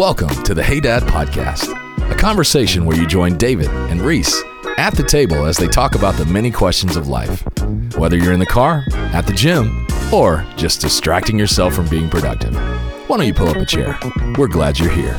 Welcome to the Hey Dad podcast, a conversation where you join David and Reese at the table as they talk about the many questions of life. Whether you're in the car, at the gym, or just distracting yourself from being productive. Why don't you pull up a chair? We're glad you're here.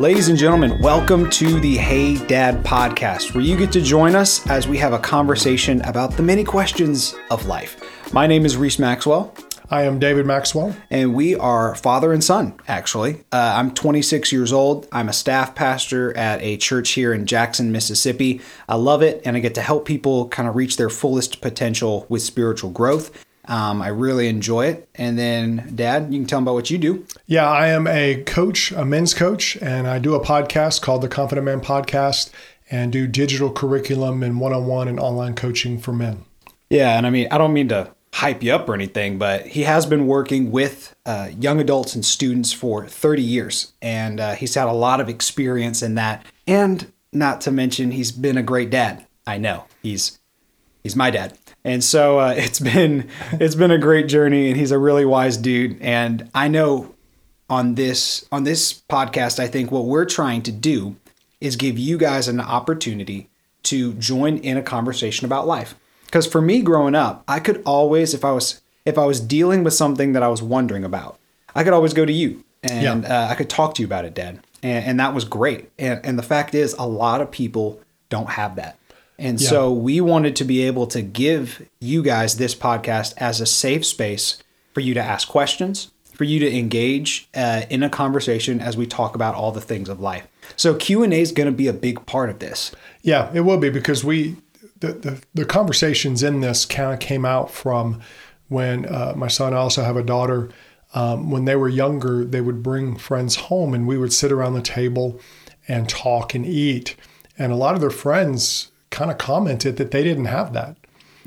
Ladies and gentlemen, welcome to the Hey Dad podcast, where you get to join us as we have a conversation about the many questions of life. My name is Reese Maxwell, I am David Maxwell. and we are father and son, actually. Uh, I'm 26 years old. I'm a staff pastor at a church here in Jackson, Mississippi. I love it, and I get to help people kind of reach their fullest potential with spiritual growth. Um, I really enjoy it. And then, Dad, you can tell them about what you do. Yeah, I am a coach, a men's coach, and I do a podcast called the Confident Man Podcast and do digital curriculum and one on one and online coaching for men. Yeah, and I mean, I don't mean to hype you up or anything, but he has been working with uh, young adults and students for 30 years, and uh, he's had a lot of experience in that. And not to mention, he's been a great dad. I know he's he's my dad, and so uh, it's been it's been a great journey, and he's a really wise dude. And I know on this on this podcast, I think what we're trying to do is give you guys an opportunity to join in a conversation about life. Because for me growing up, I could always, if I was if I was dealing with something that I was wondering about, I could always go to you and uh, I could talk to you about it, Dad, and, and that was great. And, and the fact is, a lot of people don't have that. And Yeah. so we wanted to be able to give you guys this podcast as a safe space for you to ask questions, for you to engage uh, in a conversation as we talk about all the things of life. So Q and A is going to be a big part of this. Yeah, it will be because we the the, the conversations in this kind of came out from when uh, my son. I also have a daughter. Um, when they were younger, they would bring friends home, and we would sit around the table and talk and eat. And a lot of their friends kind of commented that they didn't have that.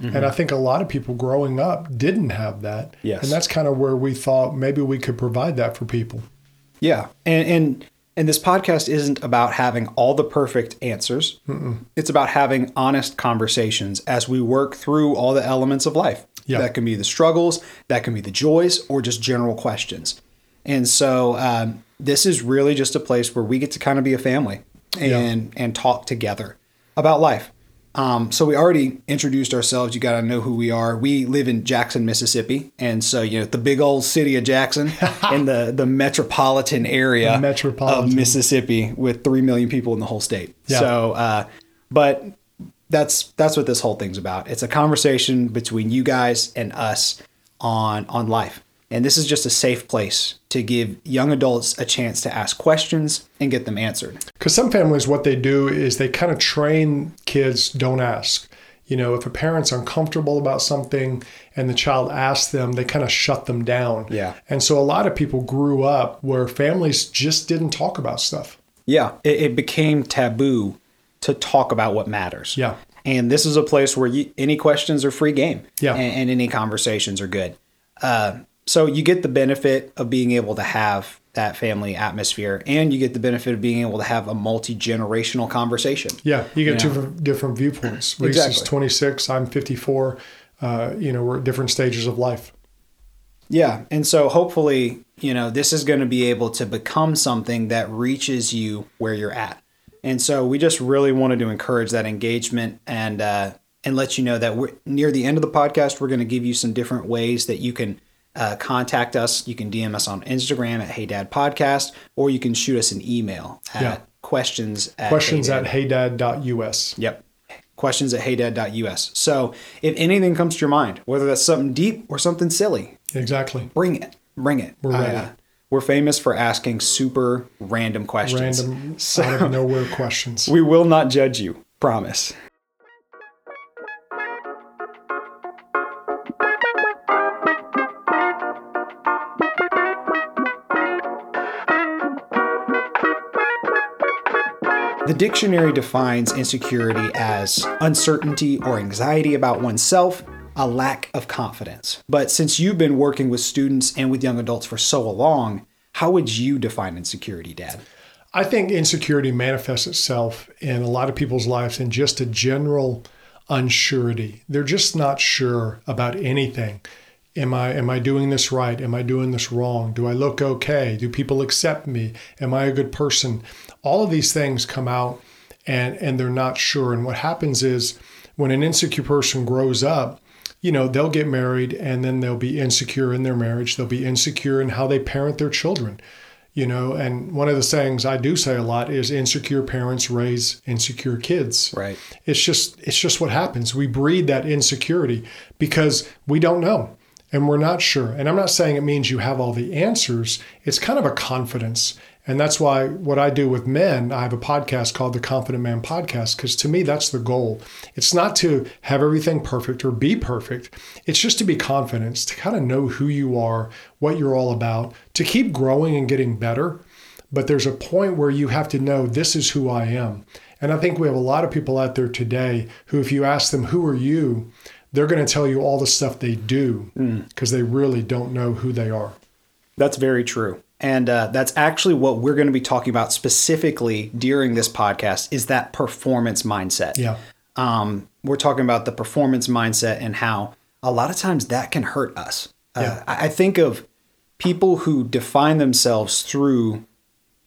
And I think a lot of people growing up didn't have that. Yes. And that's kind of where we thought maybe we could provide that for people. Yeah, and and and this podcast isn't about having all the perfect answers. It's about having honest conversations as we work through all the elements of life. Yeah. That can be the struggles, that can be the joys, or just general questions. And so um, this is really just a place where we get to kind of be a family and and talk together about life. Um, so we already introduced ourselves. You got to know who we are. We live in Jackson, Mississippi, and so you know the big old city of Jackson in the the metropolitan area The metropolitan. of Mississippi with three million people in the whole state. Yeah. So, uh, but that's that's what this whole thing's about. It's a conversation between you guys and us on on life. And this is just a safe place to give young adults a chance to ask questions and get them answered. Because some families, what they do is they kind of train kids don't ask. You know, if a parent's uncomfortable about something and the child asks them, they kind of shut them down. Yeah. And so a lot of people grew up where families just didn't talk about stuff. Yeah, it, it became taboo to talk about what matters. Yeah. and this is a place where you, any questions are free game. Yeah. and, and any conversations are good. Uh, so you get the benefit of being able to have that family atmosphere, and you get the benefit of being able to have a multi generational conversation. Yeah. You get You two different- different viewpoints. Reese Exactly. is 26, I'm 54. Uh, you know, we're at different stages of life. Yeah. And so hopefully, you know, this is going to be able to become something that reaches you where you're at. And so we just really wanted to encourage that engagement and uh, and let you know that we're near the end of the podcast. We're going to give you some different ways that you can uh, contact us. You can DM us on Instagram at Hey Dad Podcast, or you can shoot us an email at Yeah. questions at Questions heydad- at heydad.us. Yep. Questions at heydad.us. So if anything comes to your mind, whether that's something deep or something silly, Exactly. bring it. Bring it. We're ready. we're famous for asking super random questions. Random, So out of nowhere questions. we will not judge you. Promise. The dictionary defines insecurity as uncertainty or anxiety about oneself, a lack of confidence. But since you've been working with students and with young adults for so long, how would you define insecurity, Dad? I think insecurity manifests itself in a lot of people's lives in just a general unsurety. They're just not sure about anything. Am I am I doing this right? Am I doing this wrong? Do I look okay? Do people accept me? Am I a good person? All of these things come out and and they're not sure. And what happens is when an insecure person grows up, you know, they'll get married and then they'll be insecure in their marriage. They'll be insecure in how they parent their children. You know, and one of the sayings I do say a lot is insecure parents raise insecure kids. Right. It's just it's just what happens. We breed that insecurity because we don't know and we're not sure. And I'm not saying it means you have all the answers. It's kind of a confidence. And that's why what I do with men, I have a podcast called the Confident Man Podcast, because to me, that's the goal. It's not to have everything perfect or be perfect, it's just to be confident, to kind of know who you are, what you're all about, to keep growing and getting better. But there's a point where you have to know this is who I am. And I think we have a lot of people out there today who, if you ask them, who are you? They're going to tell you all the stuff they do because mm. they really don't know who they are. That's very true. And uh, that's actually what we're going to be talking about specifically during this podcast is that performance mindset. Yeah. Um, we're talking about the performance mindset and how a lot of times that can hurt us. Uh. I think of people who define themselves through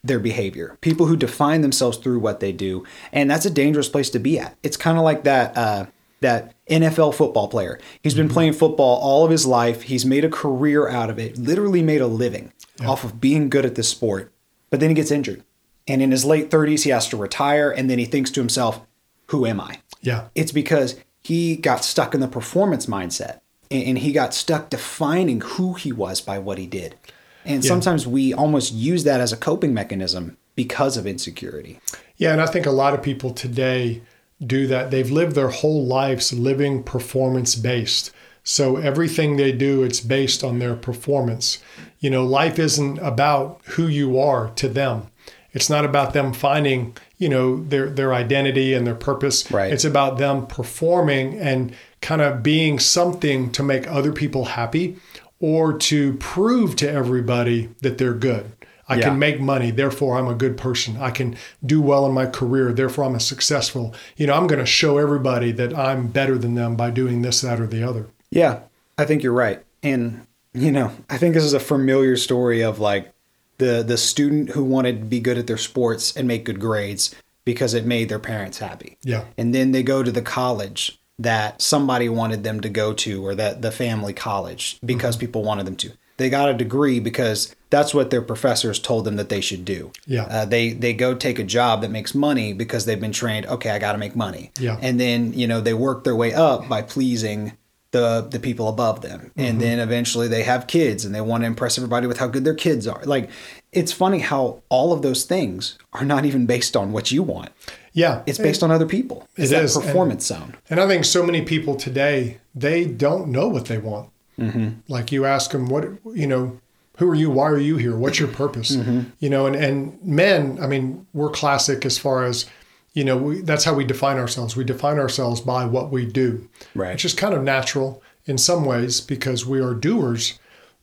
their behavior, people who define themselves through what they do, and that's a dangerous place to be at. It's kind of like that uh, that NFL football player. He's been mm-hmm. playing football all of his life. He's made a career out of it, literally made a living yeah. off of being good at this sport. But then he gets injured. And in his late 30s, he has to retire. And then he thinks to himself, who am I? Yeah. It's because he got stuck in the performance mindset and he got stuck defining who he was by what he did. And yeah. sometimes we almost use that as a coping mechanism because of insecurity. Yeah. And I think a lot of people today do that. They've lived their whole lives living performance based. So everything they do, it's based on their performance. You know, life isn't about who you are to them. It's not about them finding, you know, their their identity and their purpose. Right. It's about them performing and kind of being something to make other people happy or to prove to everybody that they're good. I yeah. can make money, therefore I'm a good person. I can do well in my career, therefore I'm a successful. You know, I'm going to show everybody that I'm better than them by doing this, that, or the other. Yeah, I think you're right. And, you know, I think this is a familiar story of like the the student who wanted to be good at their sports and make good grades because it made their parents happy. Yeah. And then they go to the college that somebody wanted them to go to or that the family college because mm-hmm. people wanted them to. They got a degree because that's what their professors told them that they should do. Yeah. Uh, they they go take a job that makes money because they've been trained. Okay, I got to make money. Yeah. And then you know they work their way up by pleasing the the people above them, mm-hmm. and then eventually they have kids and they want to impress everybody with how good their kids are. Like it's funny how all of those things are not even based on what you want. Yeah. It's based on other people. It's it that is. performance and, zone. And I think so many people today they don't know what they want. Mm-hmm. Like you ask them, what you know, who are you? Why are you here? What's your purpose? Mm-hmm. You know, and, and men, I mean, we're classic as far as, you know, we, that's how we define ourselves. We define ourselves by what we do, right. which is kind of natural in some ways because we are doers,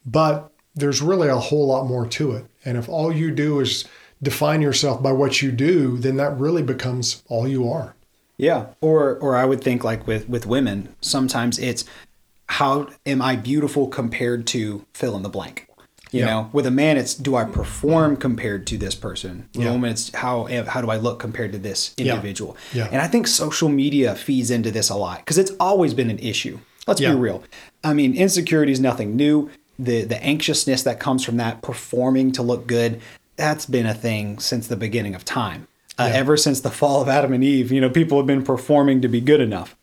but there's really a whole lot more to it. And if all you do is define yourself by what you do, then that really becomes all you are. Yeah. Or or I would think like with with women, sometimes it's how am I beautiful compared to fill in the blank? You yeah. know, with a man, it's do I perform compared to this person? With yeah. a woman, it's how how do I look compared to this individual? Yeah. yeah. And I think social media feeds into this a lot because it's always been an issue. Let's be real. I mean, insecurity is nothing new. The the anxiousness that comes from that performing to look good, that's been a thing since the beginning of time. Uh, ever since the fall of Adam and Eve, you know, people have been performing to be good enough.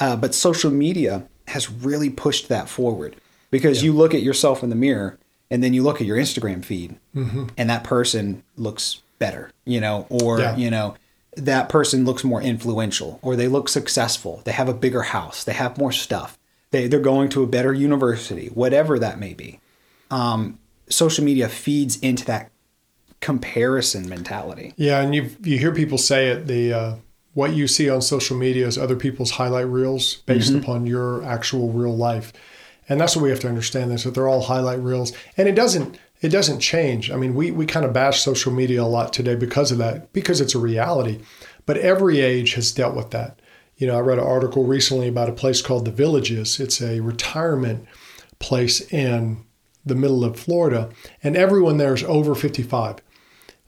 Uh, but social media has really pushed that forward because you look at yourself in the mirror and then you look at your Instagram feed mm-hmm. and that person looks better, you know, or, yeah. you know, that person looks more influential or they look successful. They have a bigger house. They have more stuff. They, they're going to a better university, whatever that may be. Um, social media feeds into that comparison mentality. Yeah. And you you hear people say it, the, uh, what you see on social media is other people's highlight reels based mm-hmm. upon your actual real life. And that's what we have to understand is that they're all highlight reels. And it doesn't it doesn't change. I mean, we, we kind of bash social media a lot today because of that, because it's a reality. But every age has dealt with that. You know, I read an article recently about a place called The Villages. It's a retirement place in the middle of Florida, and everyone there is over 55.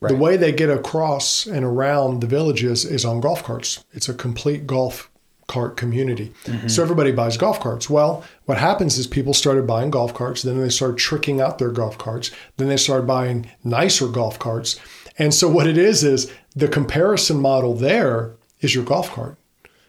The way they get across and around the villages is on golf carts. It's a complete golf cart community. Mm-hmm. So everybody buys golf carts. Well, what happens is people started buying golf carts, then they started tricking out their golf carts, then they started buying nicer golf carts. And so what it is is the comparison model there is your golf cart.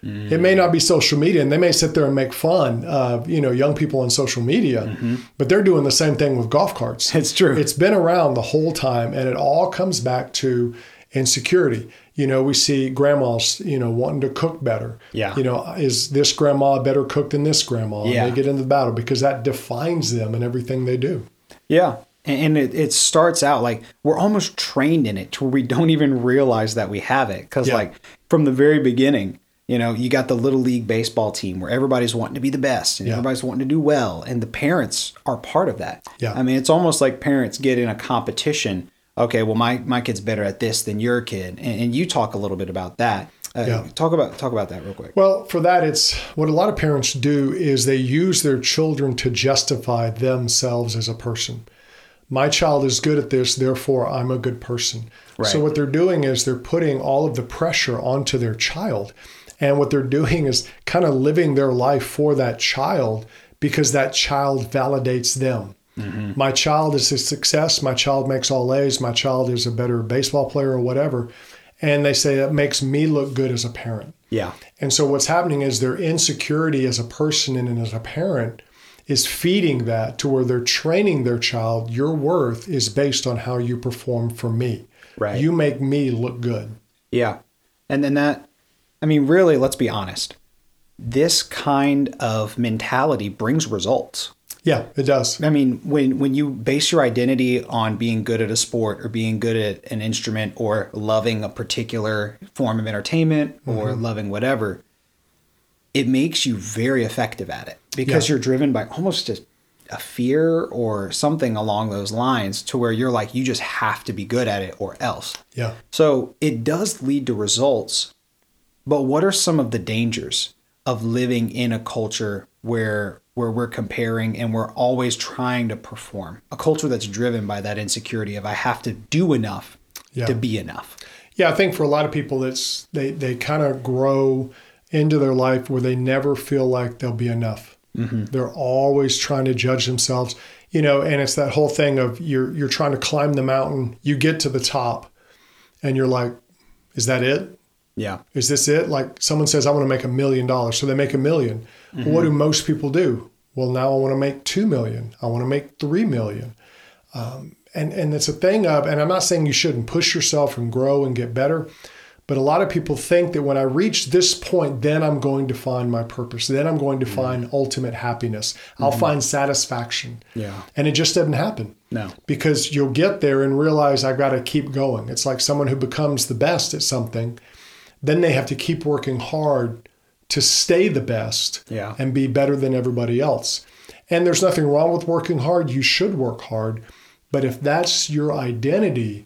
Mm-hmm. It may not be social media, and they may sit there and make fun of you know young people on social media, mm-hmm. but they're doing the same thing with golf carts. It's true. It's been around the whole time, and it all comes back to insecurity. You know, we see grandmas, you know, wanting to cook better. Yeah. You know, is this grandma better cooked than this grandma? Yeah. And they get into the battle because that defines them and everything they do. Yeah. And it, it starts out like we're almost trained in it to where we don't even realize that we have it. Because, Yeah. like, from the very beginning, you know, you got the little league baseball team where everybody's wanting to be the best and Yeah. everybody's wanting to do well. And the parents are part of that. Yeah. I mean, it's almost like parents get in a competition. Okay, well, my, my kid's better at this than your kid. And, and you talk a little bit about that. Uh, Yeah. Talk about talk about that real quick. Well, for that, it's what a lot of parents do is they use their children to justify themselves as a person. My child is good at this, therefore I'm a good person. Right. So what they're doing is they're putting all of the pressure onto their child. And what they're doing is kind of living their life for that child because that child validates them. Mm-hmm. My child is a success. My child makes all A's. My child is a better baseball player or whatever. And they say that makes me look good as a parent. Yeah. And so what's happening is their insecurity as a person and as a parent is feeding that to where they're training their child, your worth is based on how you perform for me. Right. You make me look good. Yeah. And then that, I mean, really, let's be honest. This kind of mentality brings results. Yeah, it does. I mean, when when you base your identity on being good at a sport or being good at an instrument or loving a particular form of entertainment or mm-hmm. loving whatever, it makes you very effective at it because Yeah. you're driven by almost a, a fear or something along those lines to where you're like you just have to be good at it or else. Yeah. So it does lead to results, but what are some of the dangers of living in a culture where where we're comparing and we're always trying to perform? A culture that's driven by that insecurity of I have to do enough Yeah. to be enough. Yeah, I think for a lot of people, it's they they kind of grow into their life where they never feel like they'll be enough. Mm-hmm. They're always trying to judge themselves, you know, and it's that whole thing of you're you're trying to climb the mountain, you get to the top, and you're like, is that it? Yeah. Is this it? Like someone says, I want to make a million dollars, so they make a 1000000 Well, what do mm-hmm. most people do? Well, now I want to make two million. I want to make three million. Um, and and it's a thing of, and I'm not saying you shouldn't push yourself and grow and get better, but a lot of people think that when I reach this point, then I'm going to find my purpose. Then I'm going to mm-hmm. find ultimate happiness. I'll mm-hmm. find satisfaction. Yeah. And it just doesn't happen No. because you'll get there and realize I've got to keep going. It's like someone who becomes the best at something, then they have to keep working hard to stay the best Yeah. and be better than everybody else. And there's nothing wrong with working hard. You should work hard. But if that's your identity,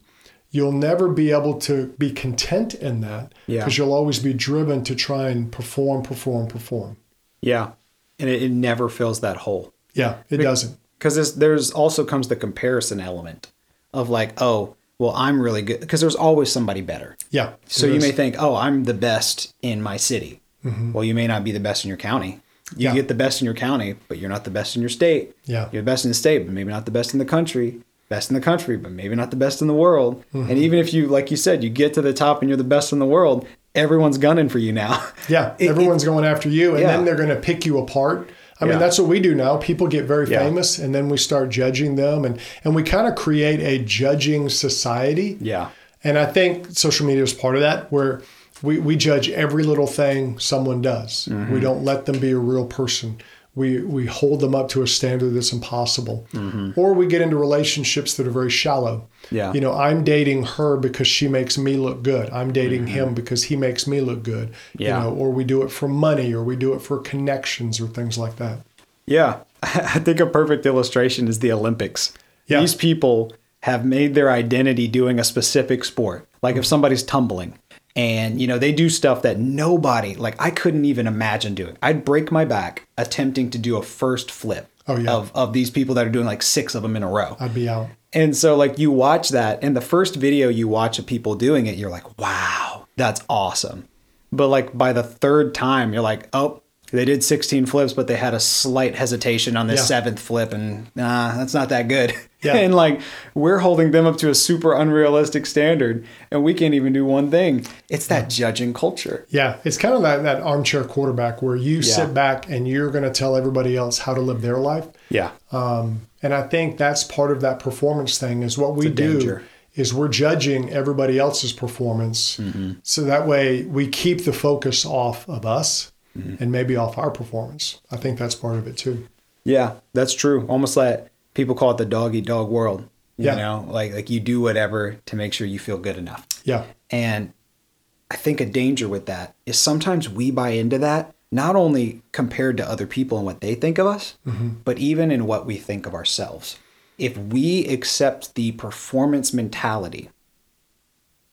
you'll never be able to be content in that Yeah. because you'll always be driven to try and perform, perform, perform. Yeah. And it, it never fills that hole. Yeah, it doesn't. because there's, there's also comes the comparison element of like oh well i'm really good because there's always somebody better Yeah. so you is. may think oh i'm the best in my city well you may not be the best in your county you Yeah. get the best in your county but you're not the best in your state Yeah. you're the best in the state but maybe not the best in the country best in the country but maybe not the best in the world Mm-hmm. and even if you like you said you get to the top and you're the best in the world everyone's gunning for you now Yeah, It- everyone's going after you, and Yeah. then they're going to pick you apart. I mean, that's what we do now. People get very Yeah. famous, and then we start judging them, and and we kind of create a judging society. yeah And I think social media is part of that, where we, we judge every little thing someone does. Mm-hmm. We don't let them be a real person. We we hold them up to a standard that's impossible. Or we get into relationships that are very shallow. Mm-hmm. Yeah. You know, I'm dating her because she makes me look good. I'm dating Mm-hmm. him because he makes me look good. Yeah. You know, or we do it for money or we do it for connections or things like that. Yeah. I think a perfect illustration is the Olympics. Yeah. These people have made their identity doing a specific sport. Like if somebody's tumbling and you know they do stuff that nobody like I couldn't even imagine doing. I'd break my back attempting to do a first flip. Oh, yeah. of of these people that are doing like six of them in a row. I'd be out. And so like you watch that and the first video you watch of people doing it, you're like, wow, that's awesome. But like by the third time, you're like, oh, they did 16 flips, but they had a slight hesitation on the Yeah. seventh flip, and nah, that's not that good. Yeah. and like we're holding them up to a super unrealistic standard, and we can't even do one thing. It's that judging culture. Yeah, it's kind of that, that armchair quarterback where you Yeah. sit back and you're going to tell everybody else how to live their life. Yeah. Um, and I think that's part of that performance thing is what we do danger. is we're judging everybody else's performance. Mm-hmm. So that way we keep the focus off of us Mm-hmm. and maybe off our performance. I think that's part of it too. Yeah, that's true. Almost like people call it the dog eat dog world. You Yeah. know, like like you do whatever to make sure you feel good enough. Yeah. And I think a danger with that is sometimes we buy into that, not only compared to other people and what they think of us, but even in what we think of ourselves. If we accept the performance mentality,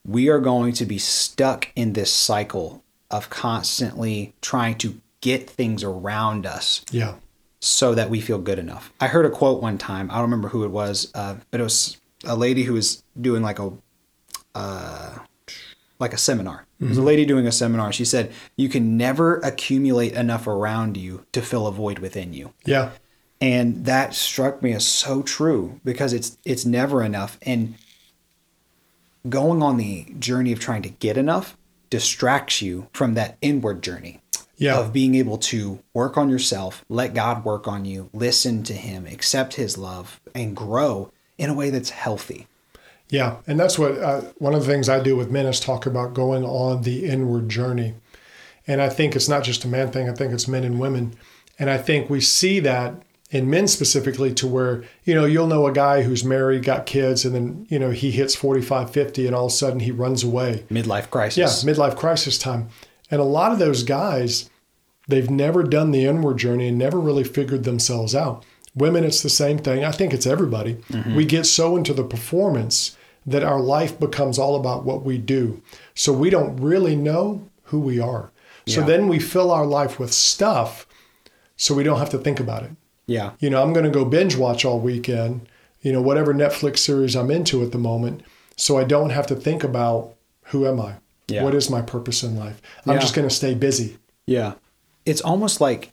we are going to be stuck in this cycle of constantly trying to get things around us Yeah. so that we feel good enough. I heard a quote one time. I don't remember who it was, uh, but it was a lady who was doing like a uh, like a seminar. It was a lady doing a seminar. She said, "You can never accumulate enough around you to fill a void within you." Yeah. And that struck me as so true because it's it's never enough. And going on the journey of trying to get enough distracts you from that inward journey Yeah. of being able to work on yourself, let God work on you, listen to Him, accept His love, and grow in a way that's healthy. Yeah, and that's what uh, one of the things I do with men is talk about going on the inward journey. And I think it's not just a man thing, I think it's men and women. And I think we see that in men specifically to where, you know, you'll know a guy who's married, got kids, and then, you know, he hits 45, 50, and all of a sudden he runs away. Midlife crisis. Yeah, midlife crisis time. And a lot of those guys, they've never done the inward journey and never really figured themselves out. Women, it's the same thing. I think it's everybody. Mm-hmm. We get so into the performance that our life becomes all about what we do. So we don't really know who we are. So Yeah. then we fill our life with stuff so we don't have to think about it. Yeah. You know, I'm going to go binge watch all weekend, you know, whatever Netflix series I'm into at the moment. So I don't have to think about who am I? Yeah. What is my purpose in life? I'm Yeah. just going to stay busy. Yeah. It's almost like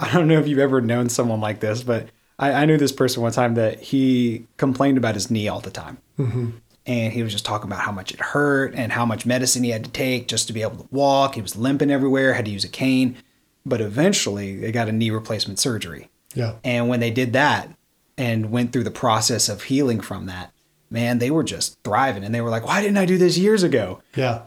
I don't know if you've ever known someone like this, but I, I knew this person one time that he complained about his knee all the time. Mm-hmm. And he was just talking about how much it hurt and how much medicine he had to take just to be able to walk. He was limping everywhere, had to use a cane. But eventually, they got a knee replacement surgery. Yeah. And when they did that and went through the process of healing from that, man, they were just thriving. And they were like, why didn't I do this years ago? Yeah.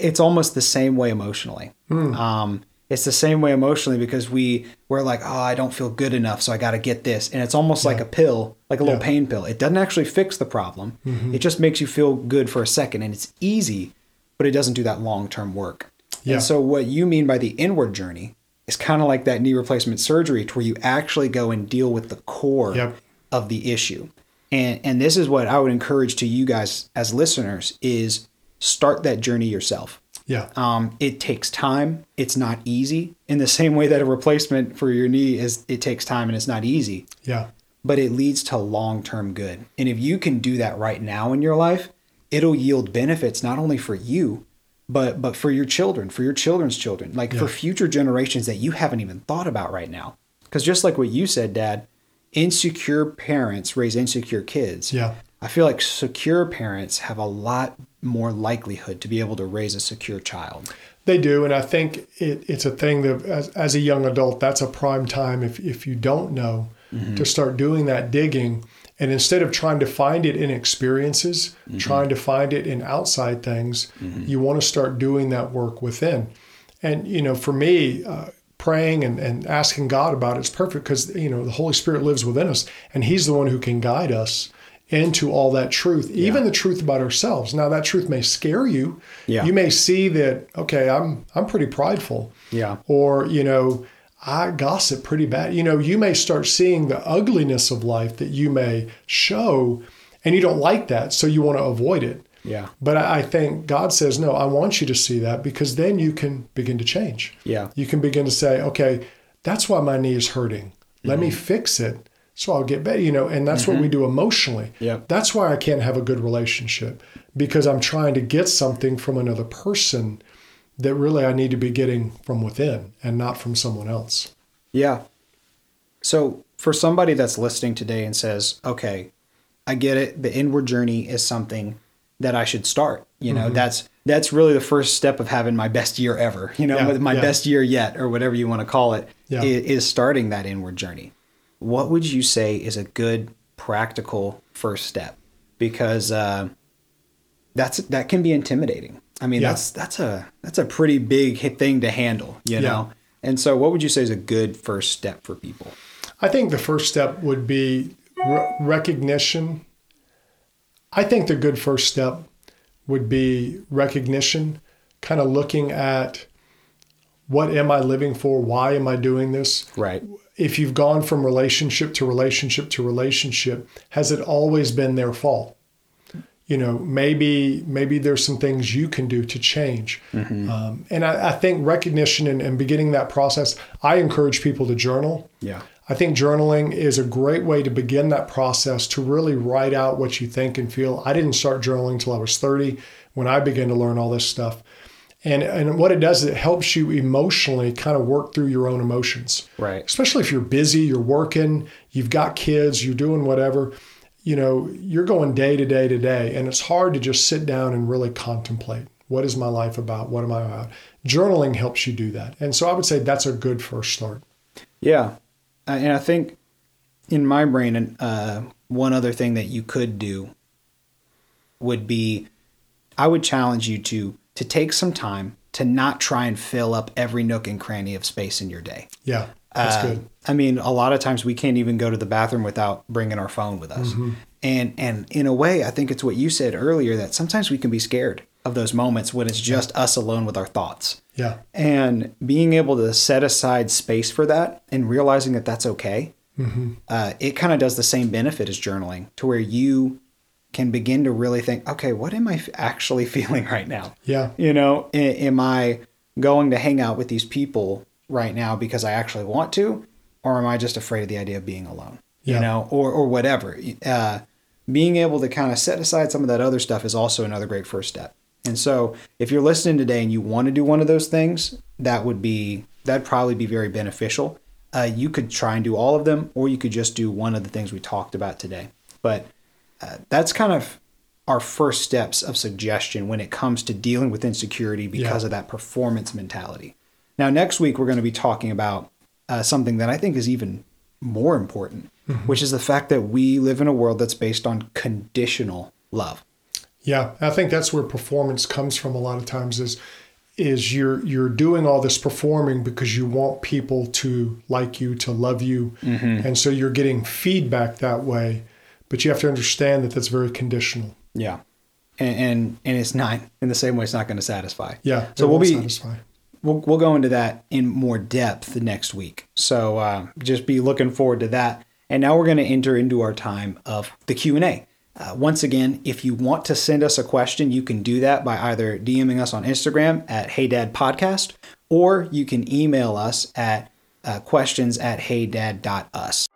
it's almost the same way emotionally. Um, it's the same way emotionally because we we're like, oh, I don't feel good enough, so I got to get this, and it's almost like a pill, like a little Yeah. pain pill. It doesn't actually fix the problem. It just makes you feel good for a second, and it's easy, but it doesn't do that long term work. Yeah. And so, what you mean by the inward journey is kind of like that knee replacement surgery, to where you actually go and deal with the core Yep. of the issue. And and this is what I would encourage to you guys as listeners is start that journey yourself. Yeah. Um, it takes time. It's not easy. In the same way that a replacement for your knee is, it takes time and it's not easy. Yeah. But it leads to long term good. And if you can do that right now in your life, it'll yield benefits not only for you, but but for your children, for your children's children, like for future generations that you haven't even thought about right now. Because just like what you said, Dad, insecure parents raise insecure kids. Yeah. I feel like secure parents have a lot more likelihood to be able to raise a secure child. They do, and I think it, it's a thing that as, as a young adult, that's a prime time if if you don't know mm-hmm. to start doing that digging, and instead of trying to find it in experiences, trying to find it in outside things, you want to start doing that work within. And you know, for me, uh, praying and, and asking God about it's perfect because you know the Holy Spirit lives within us, and He's the one who can guide us into all that truth, even the truth about ourselves. Now, that truth may scare you. Yeah. You may see that, okay, I'm I'm pretty prideful. Yeah. Or, you know, I gossip pretty bad. You know, you may start seeing the ugliness of life that you may show, and you don't like that, so you want to avoid it. Yeah. But I think God says, no, I want you to see that because then you can begin to change. Yeah. You can begin to say, okay, that's why my knee is hurting. Let me mm-hmm. fix it so I'll get better, you know, and that's what we mm-hmm. do emotionally. Yep. That's why I can't have a good relationship because I'm trying to get something from another person that really I need to be getting from within and not from someone else. Yeah. So for somebody that's listening today and says, okay, I get it. The inward journey is something that I should start. You know, that's that's really the first step of having my best year ever. You know, Yeah, my yeah. best year yet, or whatever you want to call it, Yeah. is starting that inward journey. What would you say is a good practical first step? Because uh, that's that can be intimidating. I mean, Yeah. that's that's a that's a pretty big thing to handle. You Yeah. know. And so, what would you say is a good first step for people? I think the first step would be re- recognition. I think the good first step would be recognition, kind of looking at what am I living for? Why am I doing this? Right. If you've gone from relationship to relationship to relationship, has it always been their fault? You know, maybe maybe there's some things you can do to change. Um, and I, I think recognition and, and beginning that process, I encourage people to journal. Yeah. I think journaling is a great way to begin that process to really write out what you think and feel. I didn't start journaling until I was 30 when I began to learn all this stuff. And and what it does is it helps you emotionally kind of work through your own emotions. Right. Especially if you're busy, you're working, you've got kids, you're doing whatever, you know, you're going day to day to day and it's hard to just sit down and really contemplate. What is my life about? What am I about? Journaling helps you do that. And so I would say that's a good first start. Yeah, Uh, and I think in my brain, uh, one other thing that you could do would be, I would challenge you to to take some time to not try and fill up every nook and cranny of space in your day. Yeah. That's Uh, good. I mean, a lot of times we can't even go to the bathroom without bringing our phone with us. Mm-hmm. And and in a way, I think it's what you said earlier that sometimes we can be scared of those moments when it's just us alone with our thoughts. Yeah. And being able to set aside space for that and realizing that that's okay, uh, it kind of does the same benefit as journaling to where you can begin to really think, okay, what am I f- actually feeling right now? Yeah. You know, am I going to hang out with these people right now because I actually want to, or am I just afraid of the idea of being alone? You know, or or whatever. Uh, being able to kind of set aside some of that other stuff is also another great first step. And so, if you're listening today and you want to do one of those things, that would be that'd probably be very beneficial. Uh, you could try and do all of them, or you could just do one of the things we talked about today. But uh, that's kind of our first steps of suggestion when it comes to dealing with insecurity because Yeah. of that performance mentality. Now, next week, we're going to be talking about uh, something that I think is even more important, which is the fact that we live in a world that's based on conditional love. Yeah, I think that's where performance comes from a lot of times is is you're you're doing all this performing because you want people to like you, to love you. And so you're getting feedback that way, but you have to understand that that's very conditional. Yeah. And, and and it's not in the same way it's not going to satisfy. Yeah. So we'll be satisfy. We'll, we'll go into that in more depth next week. So uh, just be looking forward to that. And now we're going to enter into our time of the Q and A. Uh, once again, if you want to send us a question, you can do that by either DMing us on Instagram at Hey Dad Podcast, or you can email us at uh, questions at heydad.us.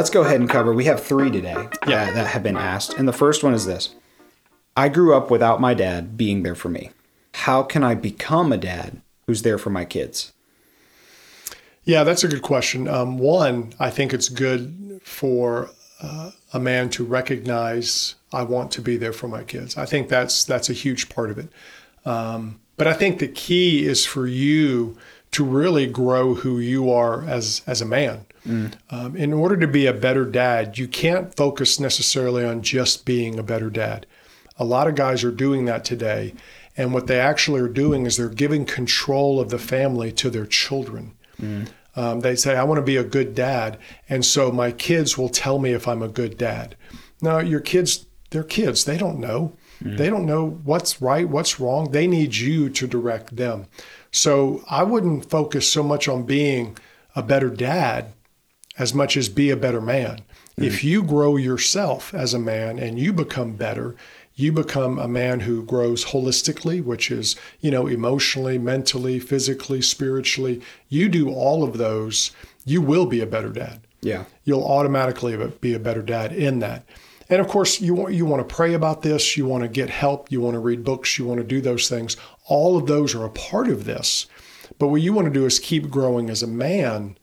Let's go ahead and cover. We have three today Yeah. that, that have been asked. And the first one is this I grew up without my dad being there for me. How can I become a dad who's there for my kids? Yeah, that's a good question. Um, one, I think it's good for uh, a man to recognize I want to be there for my kids. I think that's that's a huge part of it. Um, but I think the key is for you to really grow who you are as as a man. Um, in order to be a better dad, you can't focus necessarily on just being a better dad. A lot of guys are doing that today, and what they actually are doing is they're giving control of the family to their children. Um, they say, I want to be a good dad. And so my kids will tell me if I'm a good dad. Now, your kids, they're kids. They don't know. They don't know what's right, what's wrong. They need you to direct them. So I wouldn't focus so much on being a better dad as much as be a better man. Mm-hmm. If you grow yourself as a man and you become better, you become a man who grows holistically, which is, you know, emotionally, mentally, physically, spiritually. You do all of those, you will be a better dad. Yeah. You'll automatically be a better dad in that. And of course, you want you want to pray about this, you want to get help, you want to read books, you want to do those things. All of those are a part of this. But what you want to do is keep growing as a man,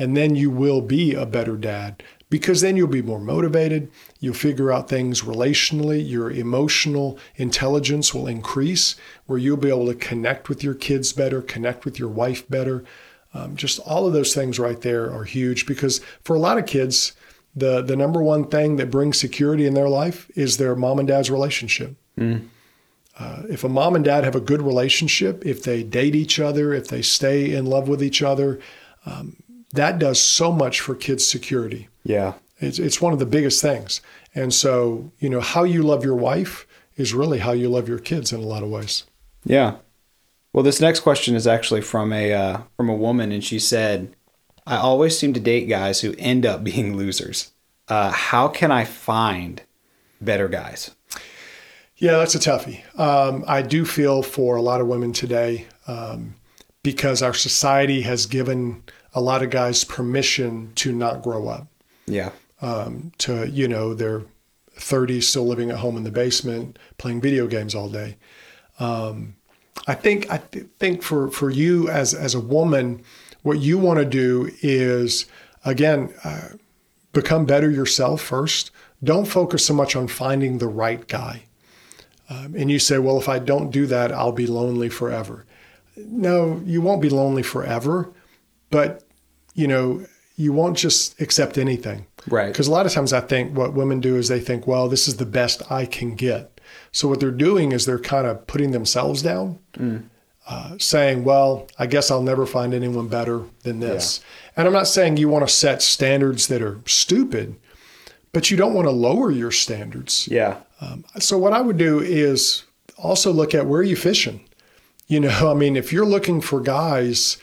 and then you will be a better dad because then you'll be more motivated. You'll figure out things relationally. Your emotional intelligence will increase, where you'll be able to connect with your kids better, connect with your wife better. Um, just all of those things right there are huge because for a lot of kids, the the number one thing that brings security in their life is their mom and dad's relationship. Mm. Uh, if a mom and dad have a good relationship, if they date each other, if they stay in love with each other, um, that does so much for kids' security. Yeah, it's it's one of the biggest things. And so, you know, how you love your wife is really how you love your kids in a lot of ways. Yeah. Well, this next question is actually from a uh, from a woman, and she said, I always seem to date guys who end up being losers. Uh, how can I find better guys? Yeah, that's a toughie. Um, I do feel for a lot of women today um, because our society has given a lot of guys permission to not grow up. Yeah. Um, to, you know, they're 30 still living at home in the basement playing video games all day. Um, I think I th- think for, for you as as a woman, what you want to do is, again, uh, become better yourself first. Don't focus so much on finding the right guy. Um, and you say, well, if I don't do that, I'll be lonely forever. No, you won't be lonely forever, but you know, you won't just accept anything. Right. Because a lot of times I think what women do is they think, well, this is the best I can get. So what they're doing is they're kind of putting themselves down. Mm. Uh, saying, well, I guess I'll never find anyone better than this. Yeah. And I'm not saying you want to set standards that are stupid, but you don't want to lower your standards. Yeah. Um, so what I would do is also look at where are you fishing? You know, I mean, if you're looking for guys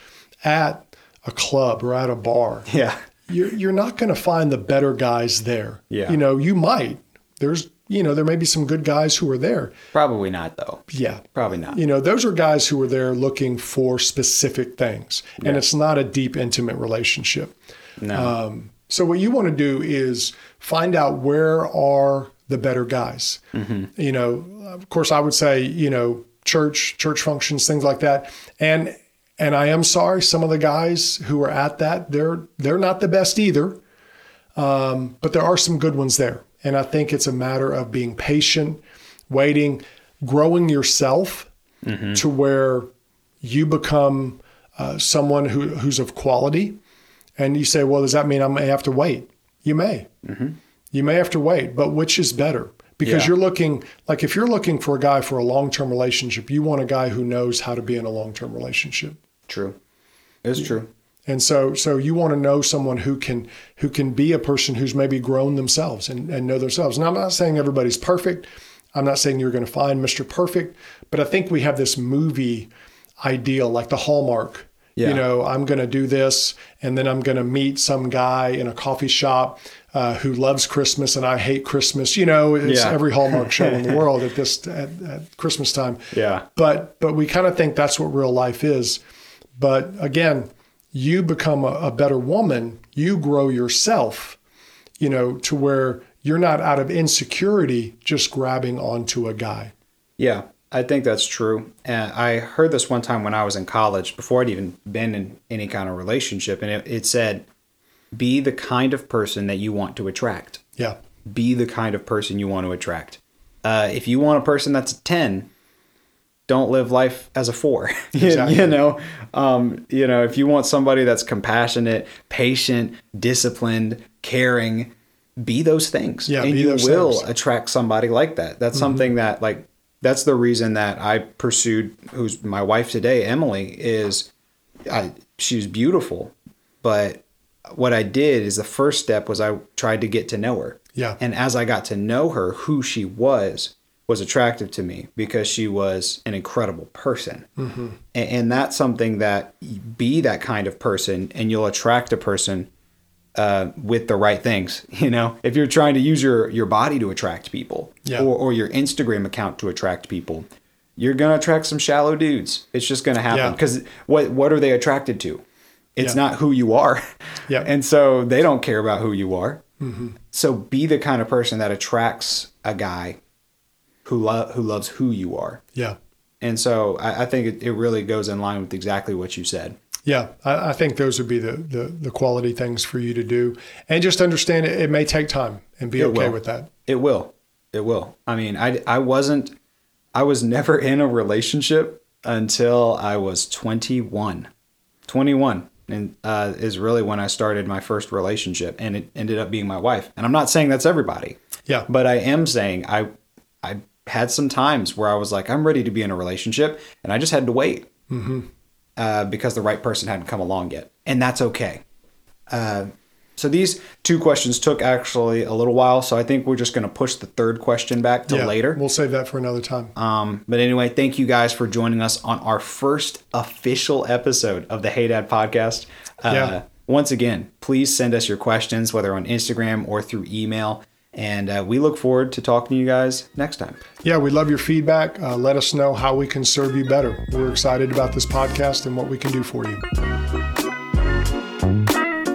at a club or at a bar, yeah, you're you're not going to find the better guys there. Yeah. You know, you might. There's you know, there may be some good guys who are there. Probably not, though. Yeah. Probably not. You know, those are guys who are there looking for specific things, yeah. and it's not a deep, intimate relationship. No. Um, so, what you want to do is find out where are the better guys. Mm-hmm. You know, of course, I would say, you know, church, church functions, things like that. And, and I am sorry, some of the guys who are at that, they're, they're not the best either. Um, but there are some good ones there. And I think it's a matter of being patient, waiting, growing yourself mm-hmm. to where you become uh, someone who, who's of quality. And you say, well, does that mean I may have to wait? You may. Mm-hmm. You may have to wait, but which is better? Because yeah. you're looking, like if you're looking for a guy for a long term relationship, you want a guy who knows how to be in a long term relationship. True. It's true. And so, so you want to know someone who can who can be a person who's maybe grown themselves and, and know themselves. And I'm not saying everybody's perfect. I'm not saying you're going to find Mr. Perfect, but I think we have this movie ideal, like the Hallmark. Yeah. You know, I'm going to do this, and then I'm going to meet some guy in a coffee shop uh, who loves Christmas, and I hate Christmas. You know, it's yeah. every Hallmark show in the world at this at, at Christmas time. Yeah. But but we kind of think that's what real life is. But again, you become a, a better woman, you grow yourself, you know, to where you're not out of insecurity just grabbing onto a guy. Yeah, I think that's true. And I heard this one time when I was in college, before I'd even been in any kind of relationship, and it, it said, be the kind of person that you want to attract. Yeah. Be the kind of person you want to attract. Uh, if you want a person that's a 10, don't live life as a four. Exactly. you know, um, you know, if you want somebody that's compassionate, patient, disciplined, caring, be those things. Yeah, and you will things. attract somebody like that. That's mm-hmm. something that like that's the reason that I pursued who's my wife today, Emily, is I she's beautiful, but what I did is the first step was I tried to get to know her. Yeah. And as I got to know her, who she was, was attractive to me because she was an incredible person. Mm-hmm. And, and, that's something that be that kind of person and you'll attract a person uh, with the right things. You know, if you're trying to use your your body to attract people, Yeah. or, or your Instagram account to attract people, you're gonna attract some shallow dudes. It's just gonna happen Yeah. because what what are they attracted to? It's Yeah. not who you are, Yeah. and so they don't care about who you are. So be the kind of person that attracts a guy who lo- who loves who you are. Yeah. And so I, I think it, it really goes in line with exactly what you said. Yeah, I, I think those would be the, the the quality things for you to do, and just understand it. It may take time, and be It okay will. with that. It will. It will. I mean, I, I wasn't, I was never in a relationship until I was 21. 21 and uh, is really when I started my first relationship, and it ended up being my wife. And I'm not saying that's everybody, Yeah, but I am saying I, I had some times where I was like, I'm ready to be in a relationship, and I just had to wait uh, because the right person hadn't come along yet, and that's okay. Uh, so these two questions took actually a little while, so I think we're just going to push the third question back to yeah. later. We'll save that for another time. Um, but anyway, thank you guys for joining us on our first official episode of the Hey Dad podcast. Uh, Yeah. Once again, please send us your questions, whether on Instagram or through email. And uh, we look forward to talking to you guys next time. Yeah, we love your feedback. Uh, let us know how we can serve you better. We're excited about this podcast and what we can do for you.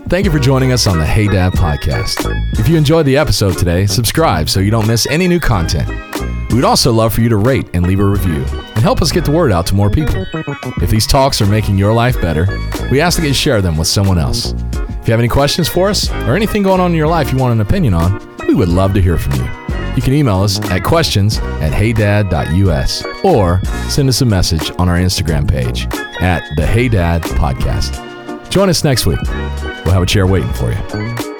Thank you for joining us on the Hey Dad podcast. If you enjoyed the episode today, subscribe so you don't miss any new content. We'd also love for you to rate and leave a review and help us get the word out to more people. If these talks are making your life better, we ask that you share them with someone else. If you have any questions for us or anything going on in your life you want an opinion on, we would love to hear from you. You can email us at questions at heydad.us or send us a message on our Instagram page at the Hey Dad Podcast. Join us next week. We'll have a chair waiting for you.